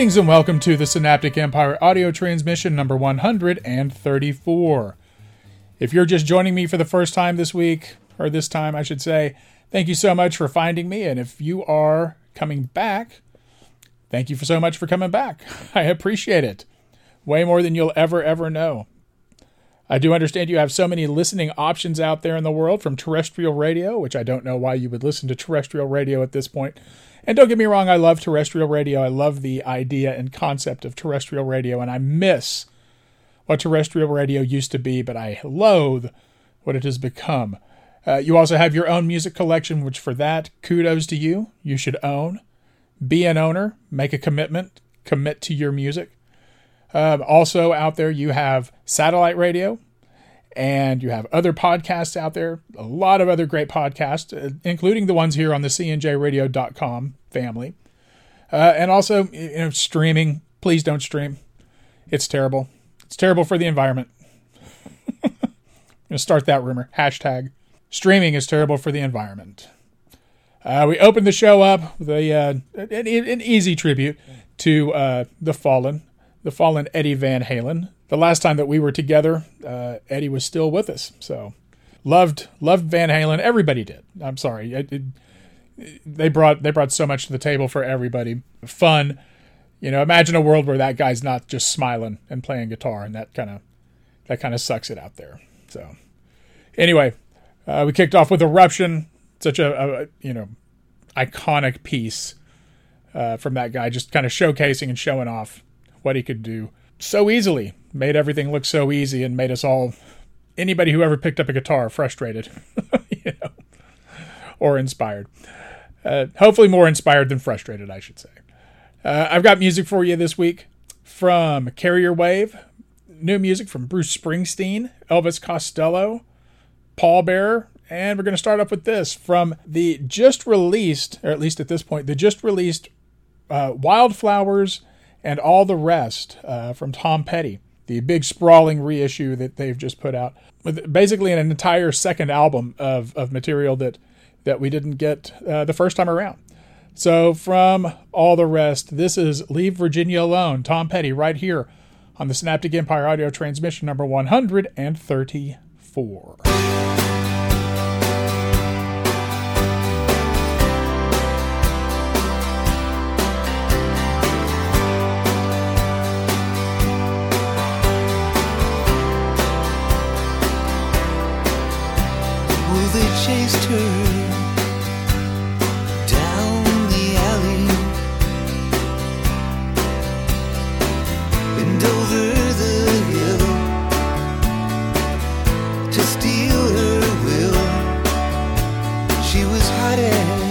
Greetings and welcome to the Synaptic Empire audio transmission number 134. If you're just joining me for the first time this week, or this time I should say, thank you so much for finding me. And if you are coming back, thank you for so much for coming back. I appreciate it. Way more than you'll ever, ever know. I do understand you have so many listening options out there in the world from terrestrial radio, which I don't know why you would listen to terrestrial radio at this point. And don't get me wrong, I love terrestrial radio. I love the idea and concept of terrestrial radio, and I miss what terrestrial radio used to be, but I loathe what it has become. Uh, you also have your own music collection, which for that, kudos to you. You should own. Be an owner, make a commitment, commit to your music. Um, also, out there, you have satellite radio and you have other podcasts out there, a lot of other great podcasts, uh, including the ones here on the cnjradio.com family. Uh, and also, you know, streaming. Please don't stream. It's terrible. It's terrible for the environment. I'm going to start that rumor. Hashtag streaming is terrible for the environment. Uh, we opened the show up with a, uh, an, an, easy tribute to uh, the fallen, the fallen Eddie Van Halen, the last time that we were together, uh, Eddie was still with us. So loved loved Van Halen. Everybody did. I'm sorry. It, it, they brought they brought so much to the table for everybody. Fun. You know, imagine a world where that guy's not just smiling and playing guitar, and that kind of that kind of sucks it out there. So anyway, uh, we kicked off with Eruption, such a, a you know iconic piece uh, from that guy, just kind of showcasing and showing off what he could do. So easily. Made everything look so easy and made us all anybody who ever picked up a guitar frustrated you know or inspired. Uh, hopefully more inspired than frustrated i should say. Uh, i've got music for you this week from carrier wave. New music from bruce springsteen elvis costello pallbearer and we're going to start off with this from the just released or at least at this point the just released uh, wildflowers and all the rest uh, from tom petty the big sprawling reissue that they've just put out with basically an entire second album of, of material that that we didn't get uh, the first time around. So from all the rest, this is Leave Virginia Alone, Tom Petty, right here on the Synaptic Empire audio transmission number 134. Chased her down the alley. And over the hill. To steal her will. She was as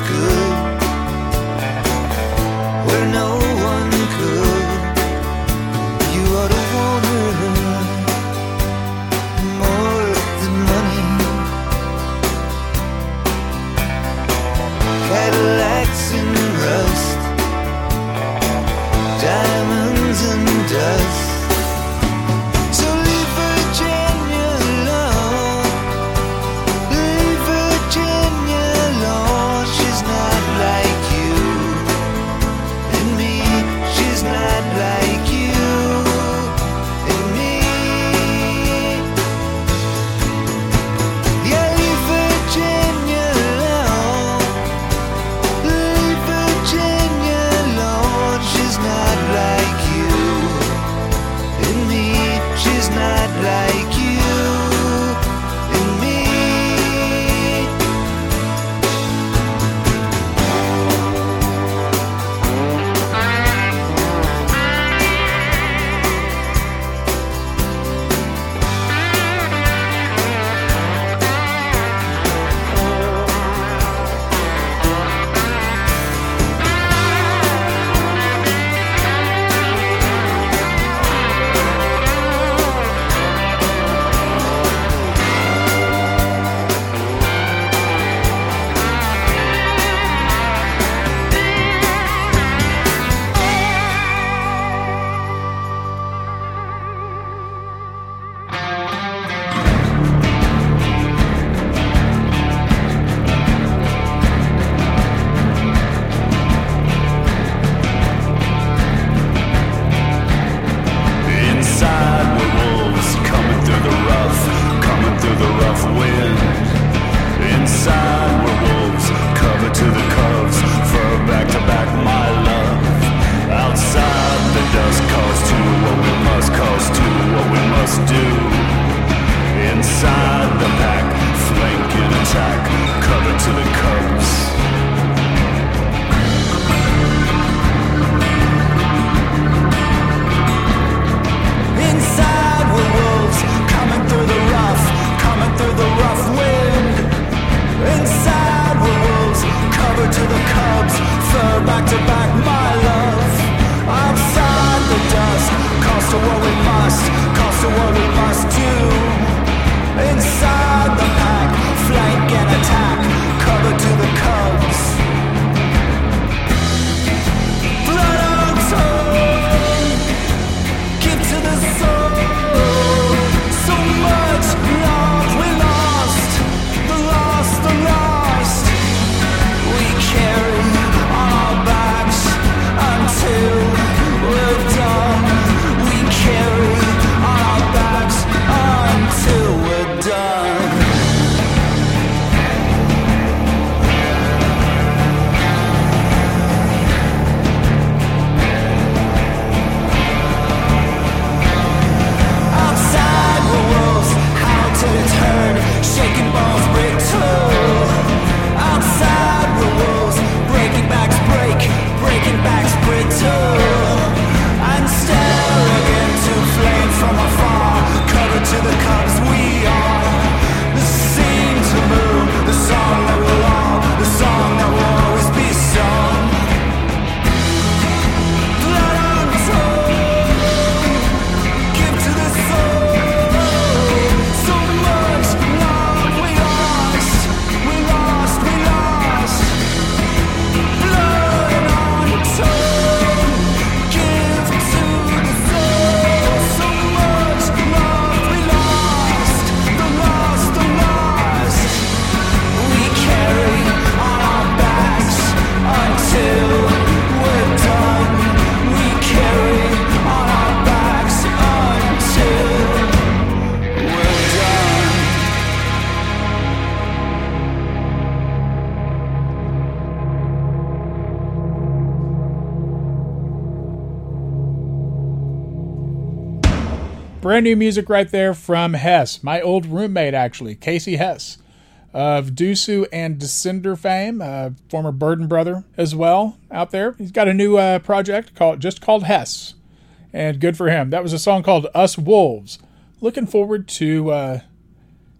good. Brand new music right there from Hess, my old roommate, actually, Casey Hess of Dusu and Descender fame, uh, former Burden brother as well out there. He's got a new uh, project called just called Hess, and good for him. That was a song called Us Wolves. Looking forward to uh,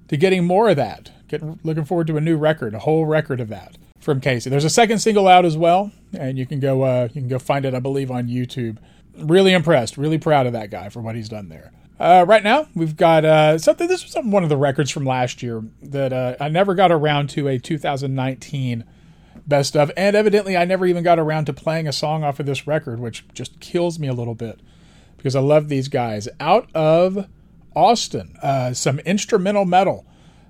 to getting more of that. Getting looking forward to a new record, a whole record of that from Casey. There's a second single out as well, and you can go uh, you can go find it, I believe, on YouTube. Really impressed, really proud of that guy for what he's done there. Uh, right now, we've got uh, something. This was one of the records from last year that uh, I never got around to a 2019 best of, and evidently, I never even got around to playing a song off of this record, which just kills me a little bit because I love these guys. Out of Austin, uh, some instrumental metal.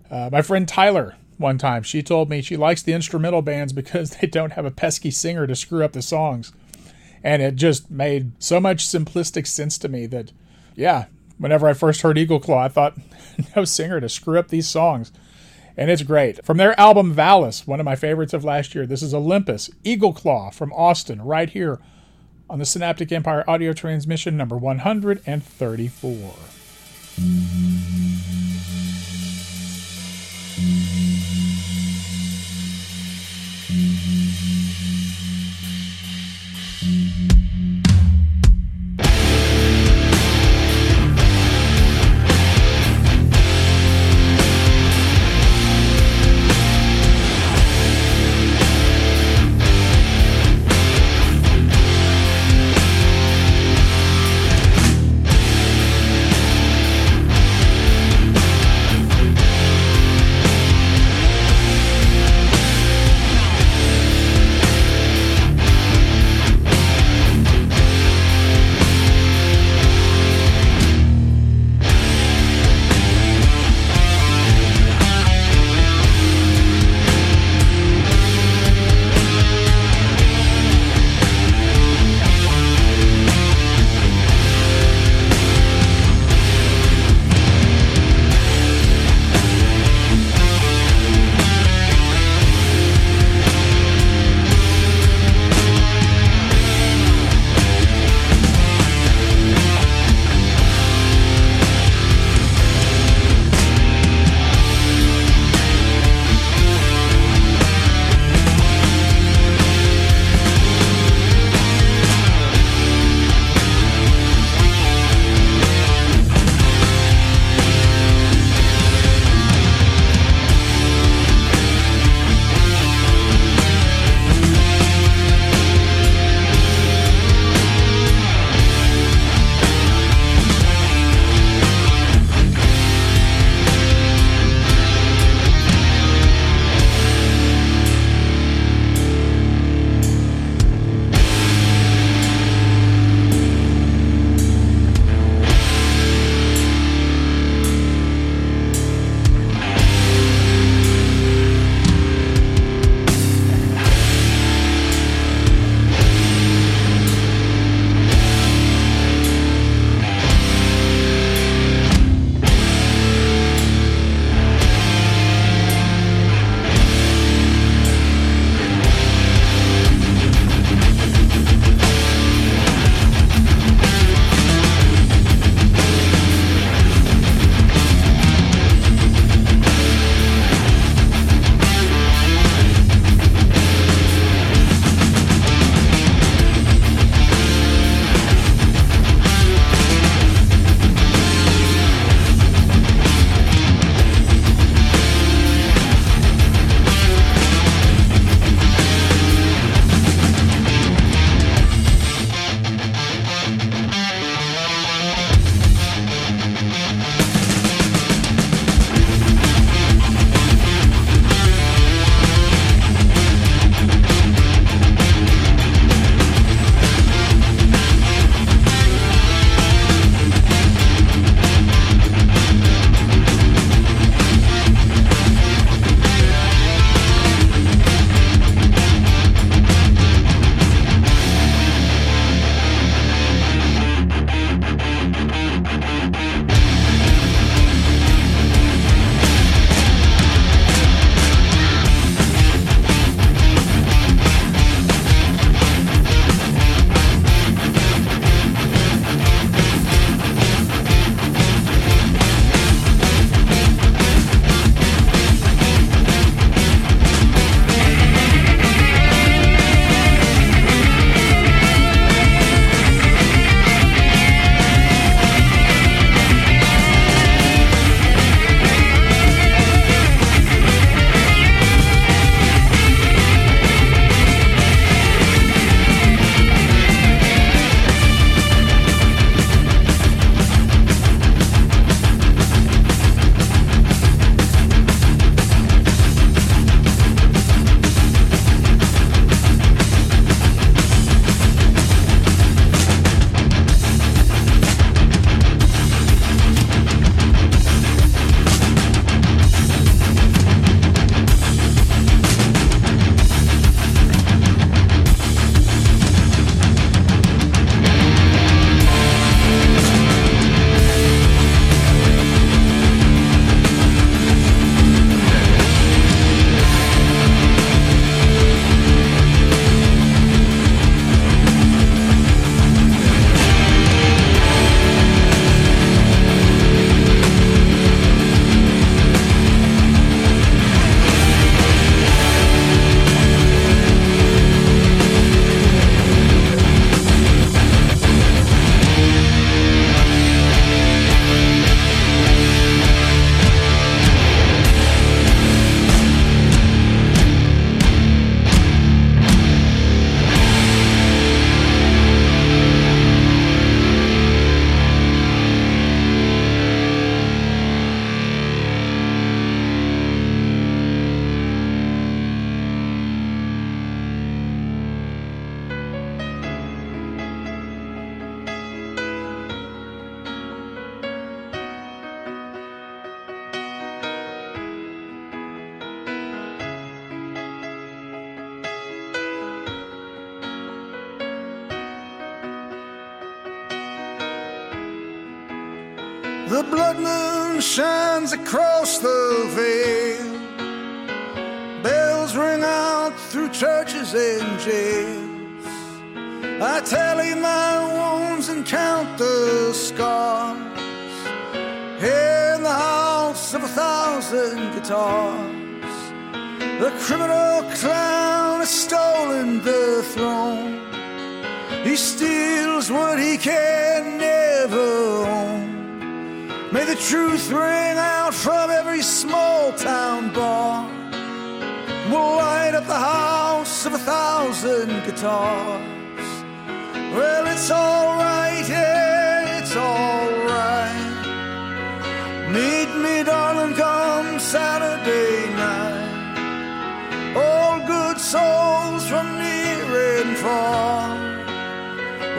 Uh, my friend Tyler, one time, she told me she likes the instrumental bands because they don't have a pesky singer to screw up the songs, and it just made so much simplistic sense to me that, yeah, whenever I first heard Eagle Claw, I thought, no singer to screw up these songs. And it's great. From their album Valis, one of my favorites of last year, this is Olympus, Eagle Claw from Austin, right here on the Synaptic Empire audio transmission number 134. Mm-hmm. runs across the veil, Bells ring out through churches and jails. I tally my wounds and count the scars. Here in the house of a thousand guitars, the criminal clown has stolen the throne. He steals what he can never own. May the truth ring out from every small town bar. We'll light up the house of a thousand guitars. Well, it's alright, yeah, it's alright. Meet me, darling, come Saturday night. All good souls from near and far.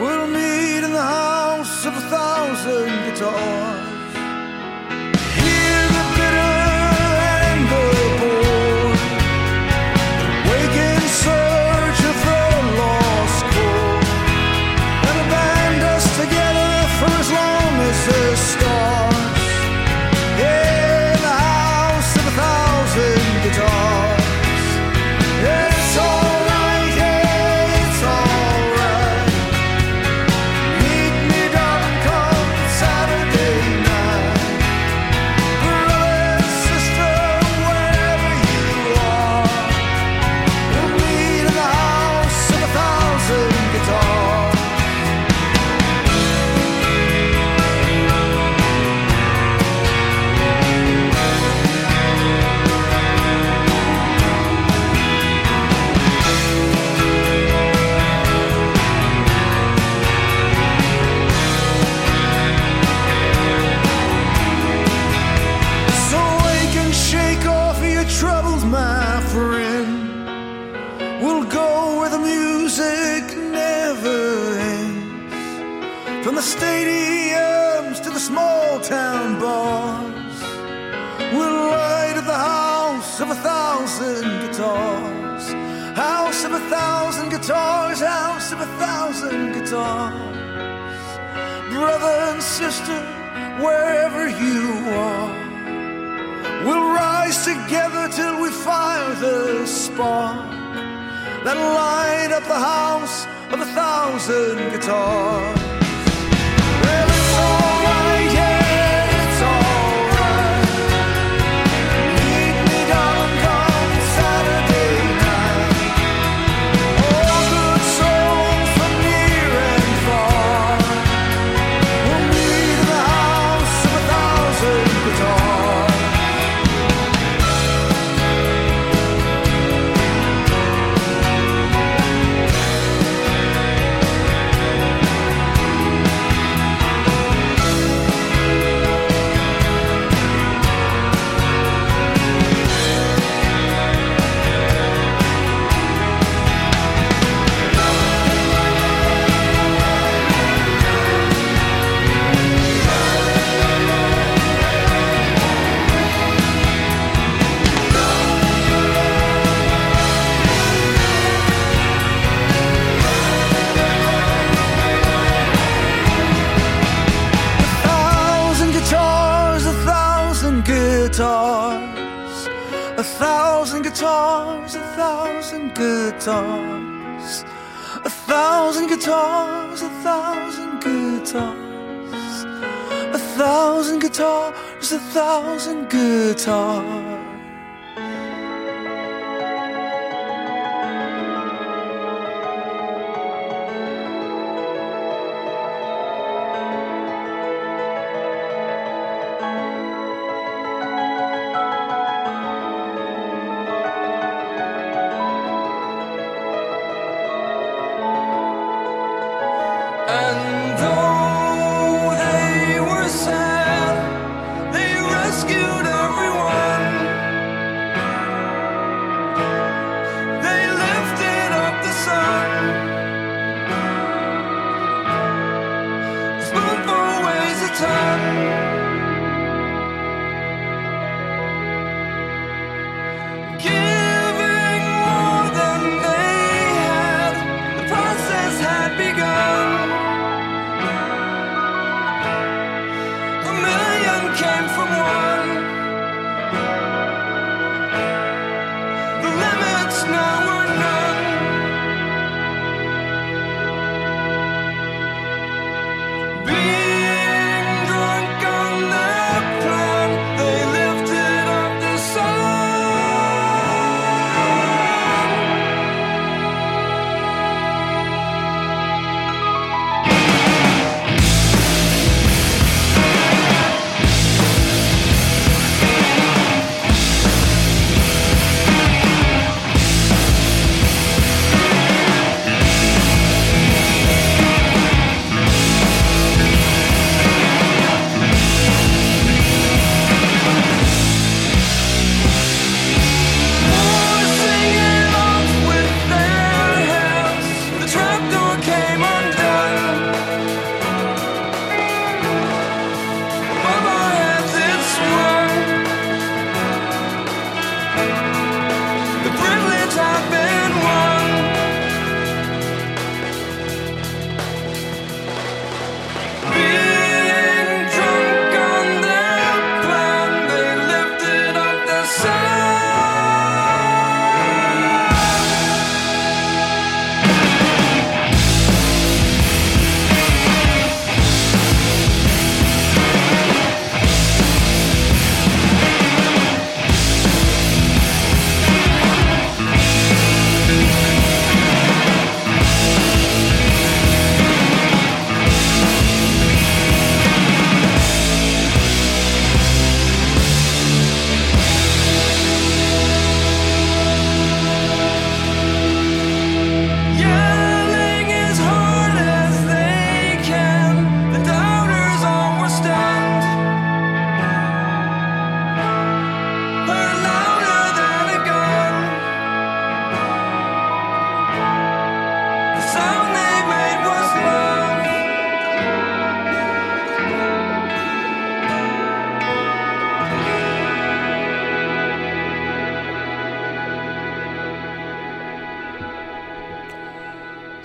We'll meet in the house of a thousand guitars. Now were none.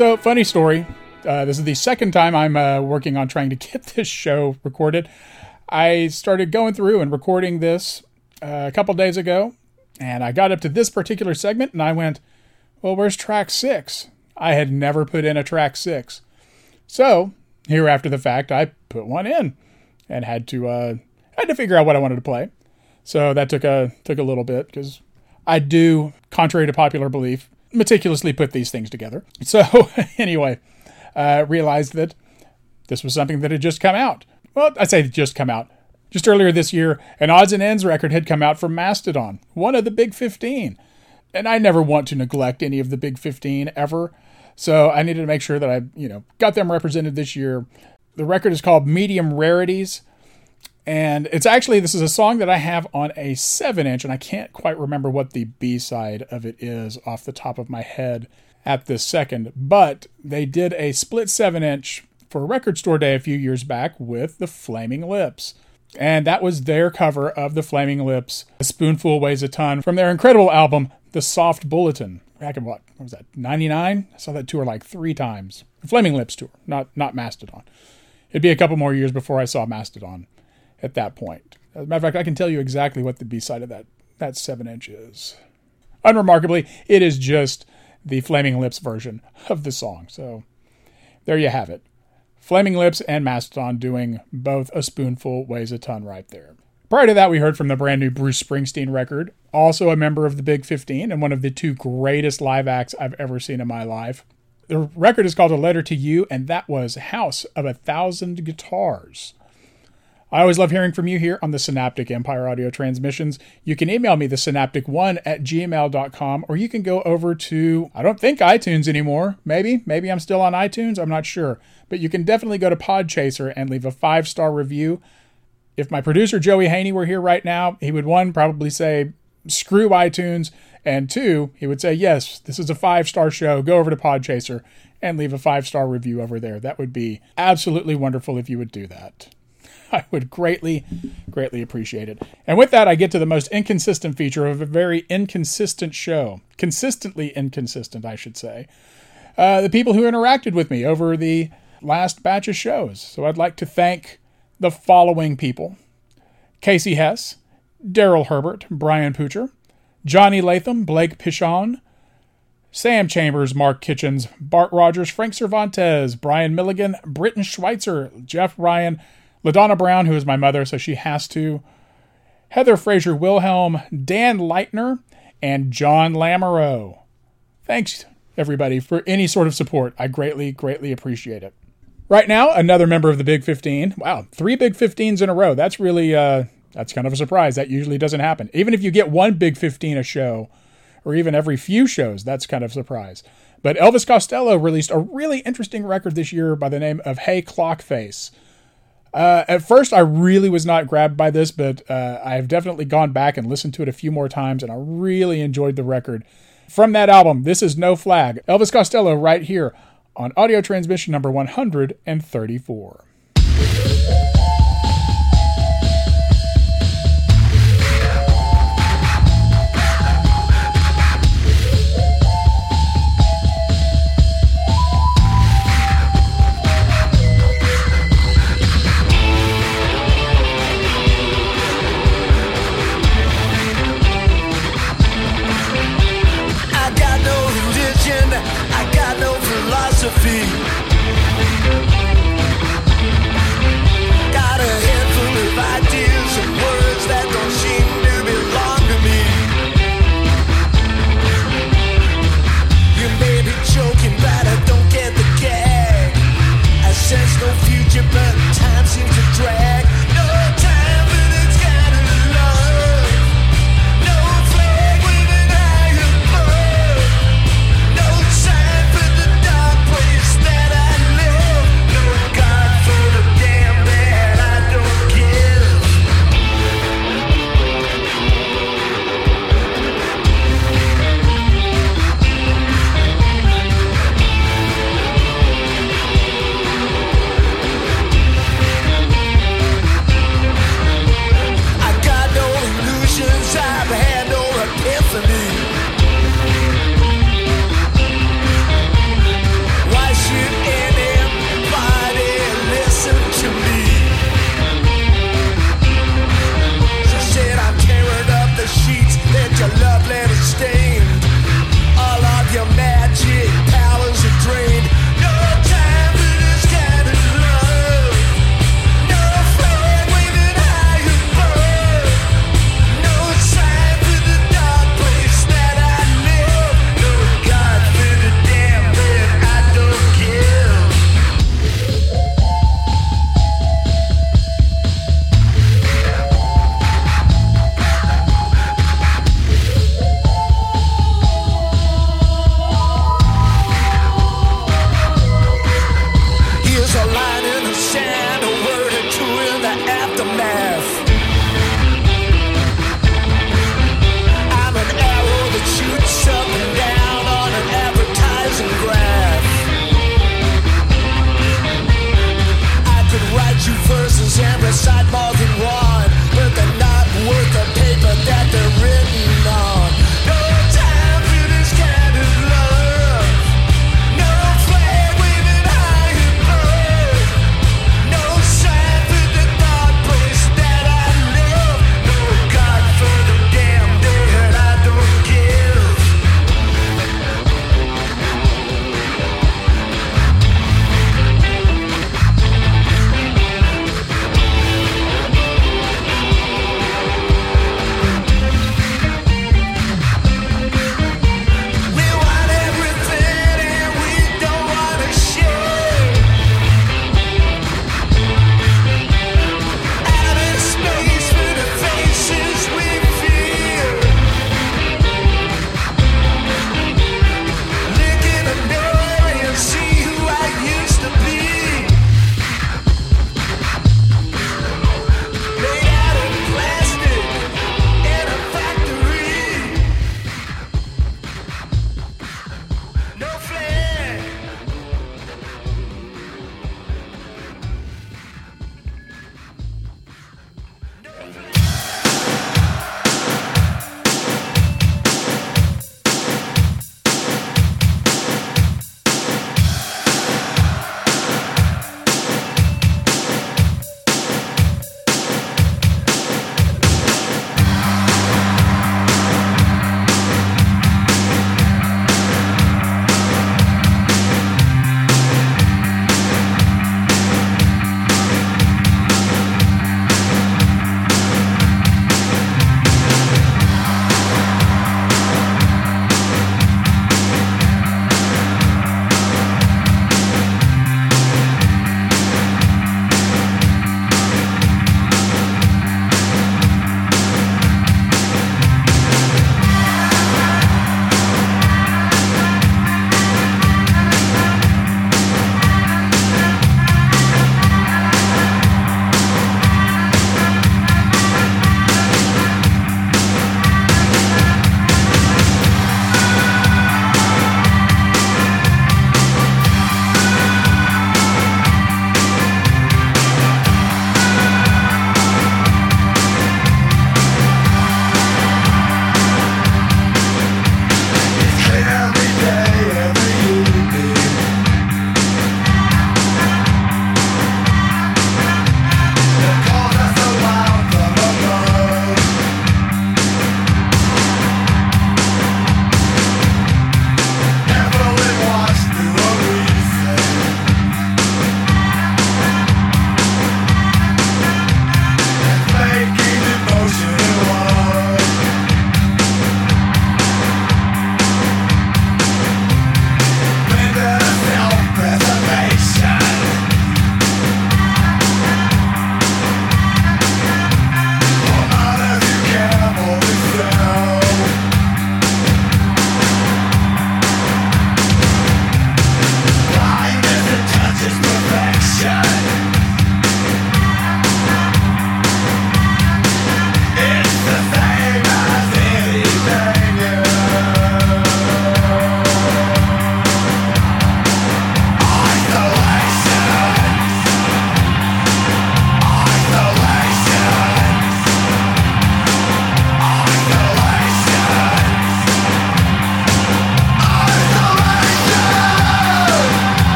So, funny story. Uh, this is the second time I'm uh, working on trying to get this show recorded. I started going through and recording this uh, a couple days ago, and I got up to this particular segment, and I went, "Well, where's track six? I had never put in a track six. So, here after the fact, I put one in, and had to uh, had to figure out what I wanted to play. So that took a took a little bit because I do, contrary to popular belief, meticulously put these things together. So anyway, uh, realized that this was something that had just come out. Well, I say just come out. Just earlier this year, an odds and ends record had come out from Mastodon, one of the big 15. And I never want to neglect any of the big 15 ever. So I needed to make sure that I, you know, got them represented this year. The record is called Medium Rarities. And it's actually, this is a song that I have on a 7 inch, and I can't quite remember what the B side of it is off the top of my head at this second. But they did a split 7 inch for Record Store Day a few years back with the Flaming Lips. And that was their cover of the Flaming Lips, A Spoonful Weighs a Ton, from their incredible album, The Soft Bulletin. Back in what, what was that, 99? I saw that tour like three times. The Flaming Lips tour, not, not Mastodon. It'd be a couple more years before I saw Mastodon at that point. As a matter of fact, I can tell you exactly what the B side of that, that 7 inch is. Unremarkably, it is just the Flaming Lips version of the song. So there you have it. Flaming Lips and Mastodon doing both a spoonful weighs a ton right there. Prior to that, we heard from the brand new Bruce Springsteen record, also a member of the Big 15 and one of the two greatest live acts I've ever seen in my life. The record is called A Letter to You, and that was House of a Thousand Guitars. I always love hearing from you here on the Synaptic Empire audio transmissions. You can email me, the synaptic1 at gmail.com, or you can go over to, I don't think iTunes anymore. Maybe, maybe I'm still on iTunes. I'm not sure. But you can definitely go to Podchaser and leave a five star review. If my producer Joey Haney were here right now, he would one, probably say, screw iTunes. And two, he would say, yes, this is a five star show. Go over to Podchaser and leave a five star review over there. That would be absolutely wonderful if you would do that. I would greatly, greatly appreciate it. And with that, I get to the most inconsistent feature of a very inconsistent show. Consistently inconsistent, I should say. Uh, the people who interacted with me over the last batch of shows. So I'd like to thank the following people Casey Hess, Daryl Herbert, Brian Poocher, Johnny Latham, Blake Pichon, Sam Chambers, Mark Kitchens, Bart Rogers, Frank Cervantes, Brian Milligan, Britton Schweitzer, Jeff Ryan, LaDonna Brown, who is my mother, so she has to, Heather Fraser Wilhelm, Dan Leitner, and John Lamoureux. Thanks, everybody, for any sort of support. I greatly, greatly appreciate it. Right now, another member of the Big 15. Wow, three Big 15s in a row. That's really, uh, that's kind of a surprise. That usually doesn't happen. Even if you get one Big 15 a show, or even every few shows, that's kind of a surprise. But Elvis Costello released a really interesting record this year by the name of Hey Clockface. Uh, at first, I really was not grabbed by this, but uh, I've definitely gone back and listened to it a few more times, and I really enjoyed the record. From that album, this is No Flag. Elvis Costello right here on audio transmission number 134.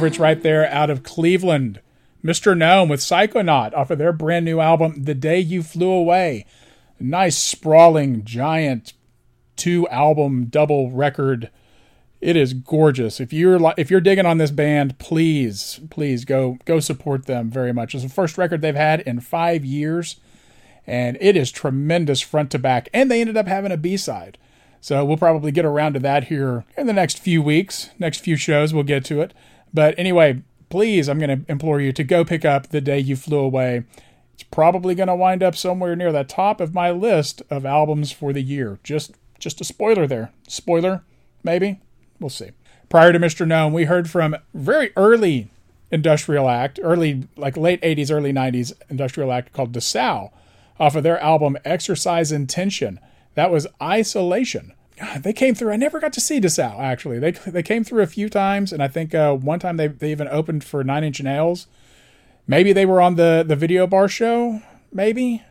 Favorites right there out of Cleveland. Mr. Gnome with Psychonaut off of their brand new album, The Day You Flew Away. Nice, sprawling, giant two album double record. It is gorgeous. If you're if you're digging on this band, please, please go go support them very much. It's the first record they've had in five years, and it is tremendous front to back. And they ended up having a B side. So we'll probably get around to that here in the next few weeks, next few shows. We'll get to it. But anyway, please, I'm going to implore you to go pick up The Day You Flew Away. It's probably going to wind up somewhere near the top of my list of albums for the year. Just just a spoiler there. Spoiler, maybe. We'll see. Prior to Mr. Gnome, we heard from very early industrial act, early like late 80s, early 90s industrial act called Dessau off of their album Exercise in Tension. That was Isolation. They came through. I never got to see Dessau actually. They they came through a few times, and I think uh, one time they, they even opened for Nine Inch Nails. Maybe they were on the the video bar show. Maybe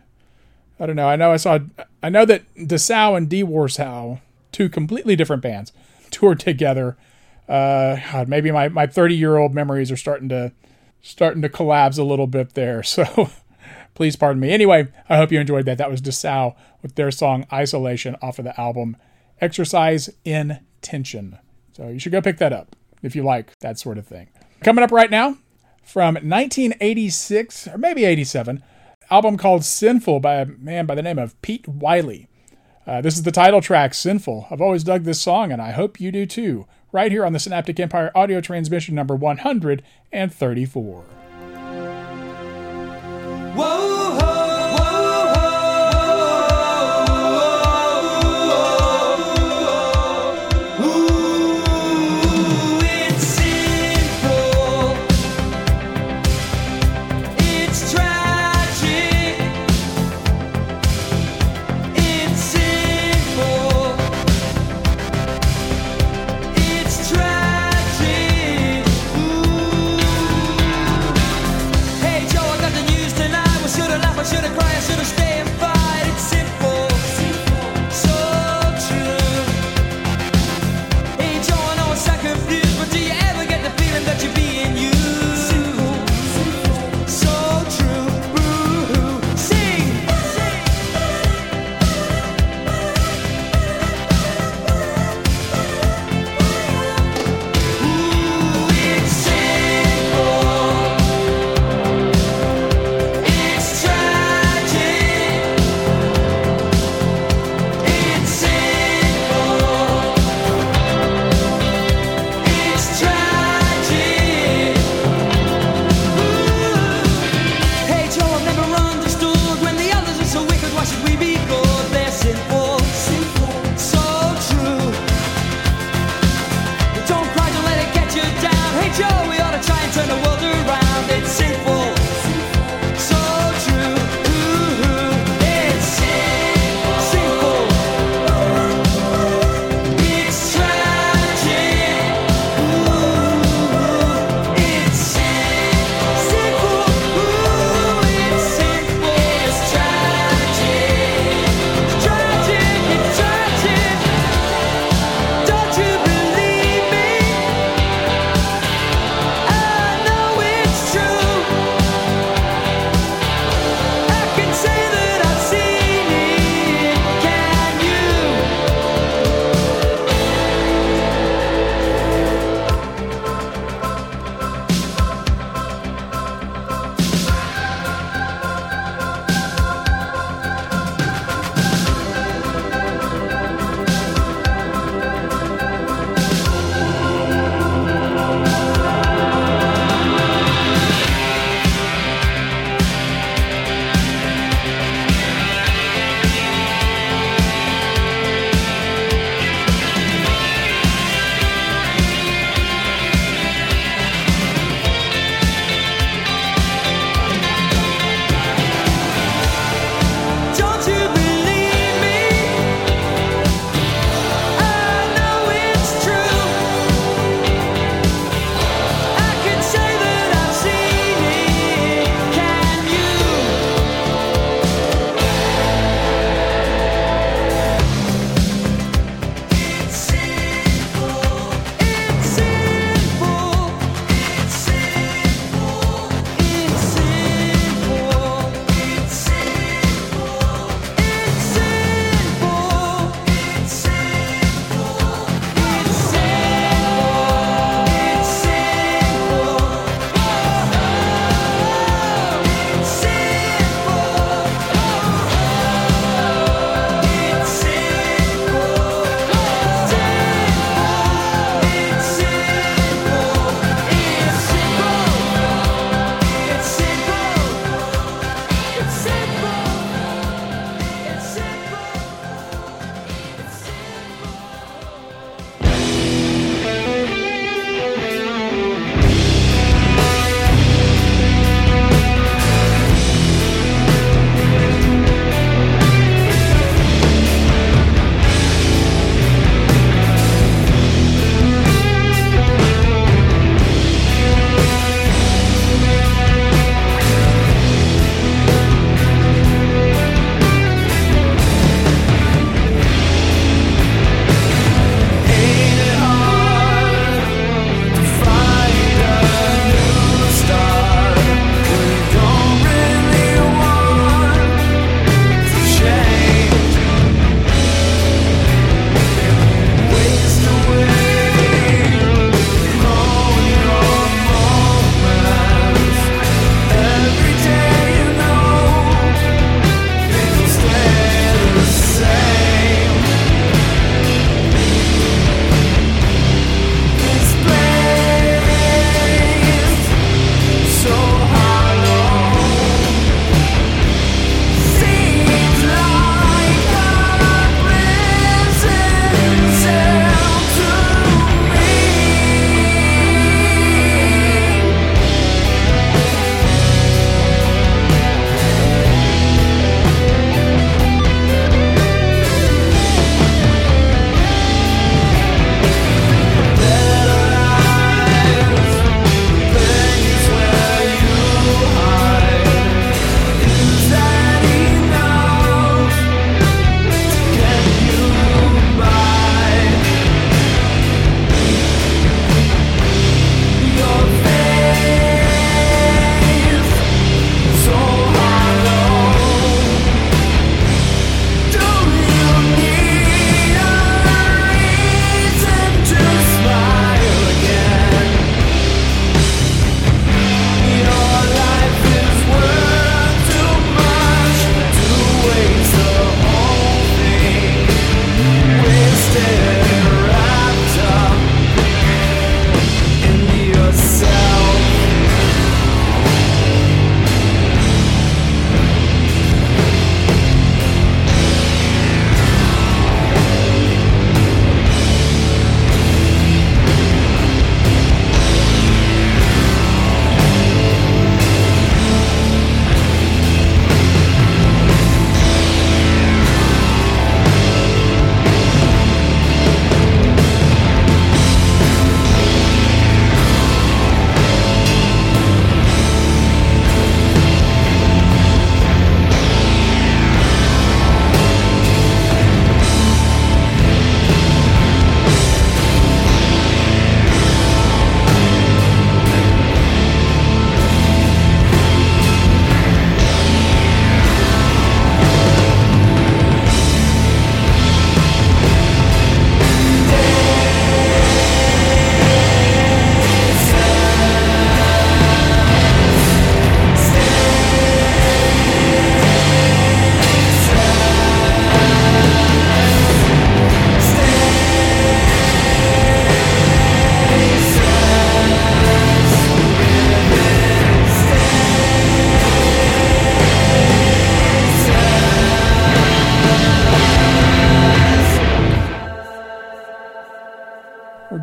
I don't know. I know I saw. I know that Dessau and Die Warzau, two completely different bands, toured together. Uh, God, maybe my my thirty year old memories are starting to starting to collapse a little bit there. So please pardon me. Anyway, I hope you enjoyed that. That was Dessau with their song "Isolation" off of the album "Exercise in Tension." So you should go pick that up if you like that sort of thing. Coming up right now from 1986 or maybe 87 album called Sinful by a man by the name of Pete Wylie. Uh, this is the title track, Sinful. I've always dug this song, and I hope you do too, right here on the Synaptic Empire audio transmission number 134.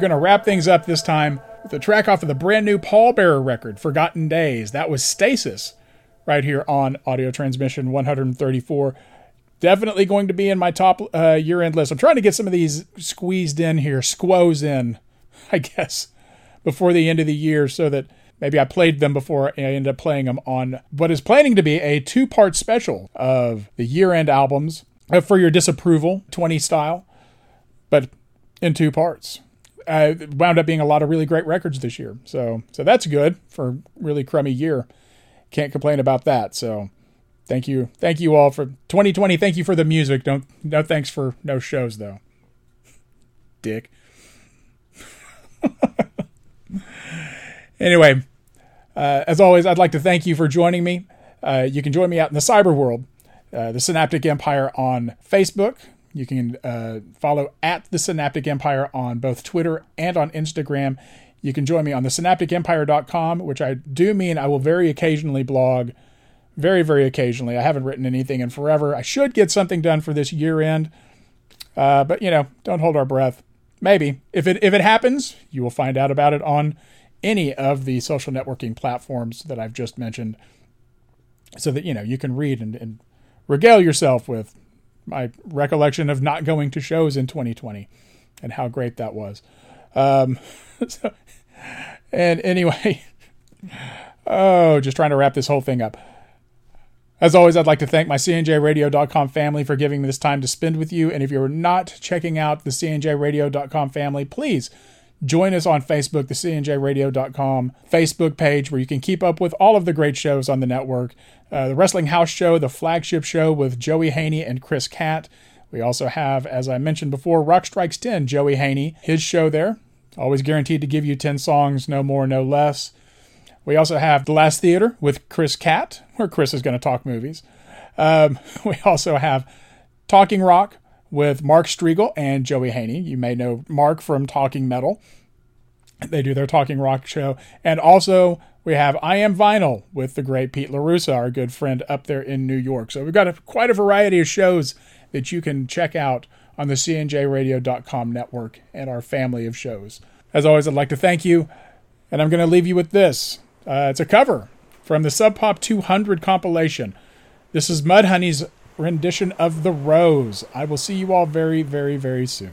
Going to wrap things up this time with a track off of the brand new Pallbearer record, Forgotten Days. That was Stasis, right here on Audio Transmission 134. Definitely going to be in my top uh, year end list. I'm trying to get some of these squeezed in here, squoze in, I guess, before the end of the year so that maybe I played them before I end up playing them on what is planning to be a two part special of the year end albums uh, for your disapproval, 20 style, but in two parts. Uh, wound up being a lot of really great records this year. So, so that's good for a really crummy year. Can't complain about that. So, thank you, thank you all for 2020. Thank you for the music. Don't no thanks for no shows though. Dick. anyway, uh, as always, I'd like to thank you for joining me. Uh, you can join me out in the cyber world, uh, the Synaptic Empire on Facebook. You can uh, follow at the Synaptic Empire on both Twitter and on Instagram. You can join me on the synapticempire.com, which I do mean I will very occasionally blog. Very, very occasionally. I haven't written anything in forever. I should get something done for this year end. Uh, but, you know, don't hold our breath. Maybe. If it, if it happens, you will find out about it on any of the social networking platforms that I've just mentioned so that, you know, you can read and, and regale yourself with my recollection of not going to shows in 2020 and how great that was. Um, so, and anyway, oh, just trying to wrap this whole thing up. As always, I'd like to thank my CNJRadio.com family for giving me this time to spend with you. And if you're not checking out the CNJRadio.com family, please join us on Facebook, the CNJRadio.com Facebook page, where you can keep up with all of the great shows on the network. Uh, the Wrestling House Show, the flagship show with Joey Haney and Chris Catt. We also have, as I mentioned before, Rock Strikes 10, Joey Haney, his show there. Always guaranteed to give you 10 songs, no more, no less. We also have The Last Theater with Chris Catt, where Chris is going to talk movies. Um, we also have Talking Rock with Mark Striegel and Joey Haney. You may know Mark from Talking Metal. They do their Talking Rock show. And also, we have I Am Vinyl with the great Pete LaRussa, our good friend up there in New York. So we've got a, quite a variety of shows that you can check out on the CNJRadio.com network and our family of shows. As always, I'd like to thank you, and I'm going to leave you with this. Uh, it's a cover from the Sub Pop 200 compilation. This is Mudhoney's rendition of The Rose. I will see you all very, very, very soon.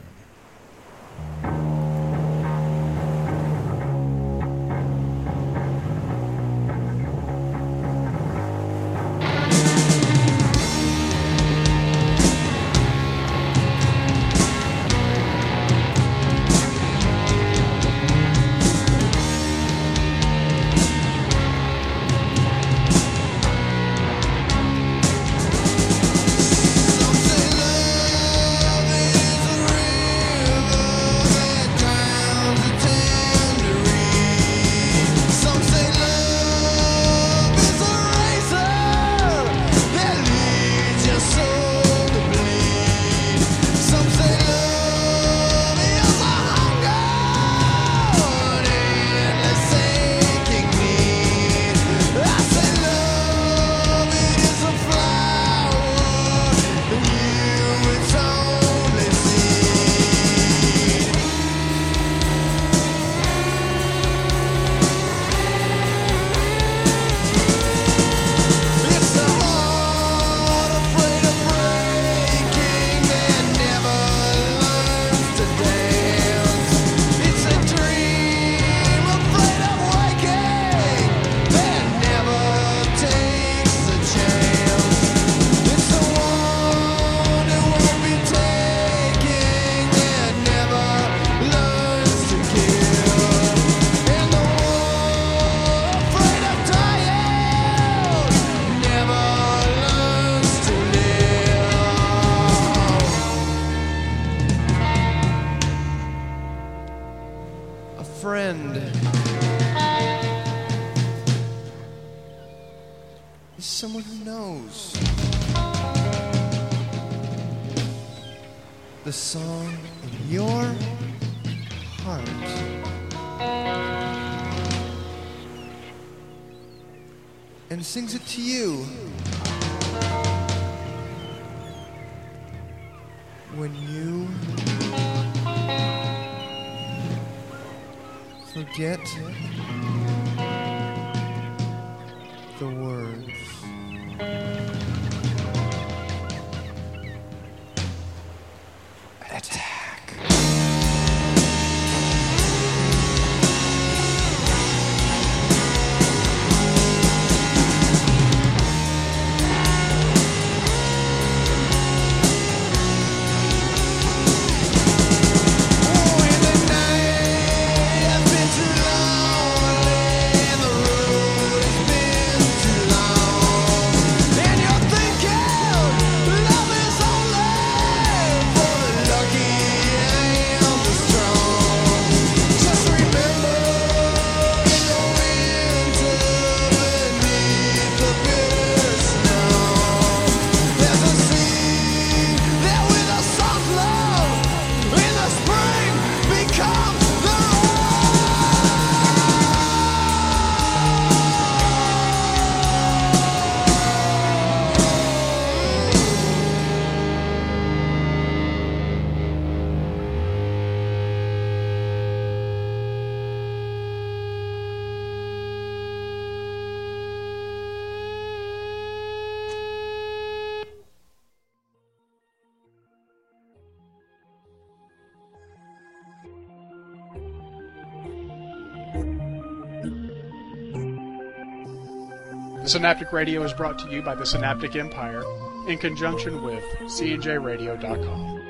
Synaptic Radio is brought to you by the Synaptic Empire in conjunction with cjradio.com.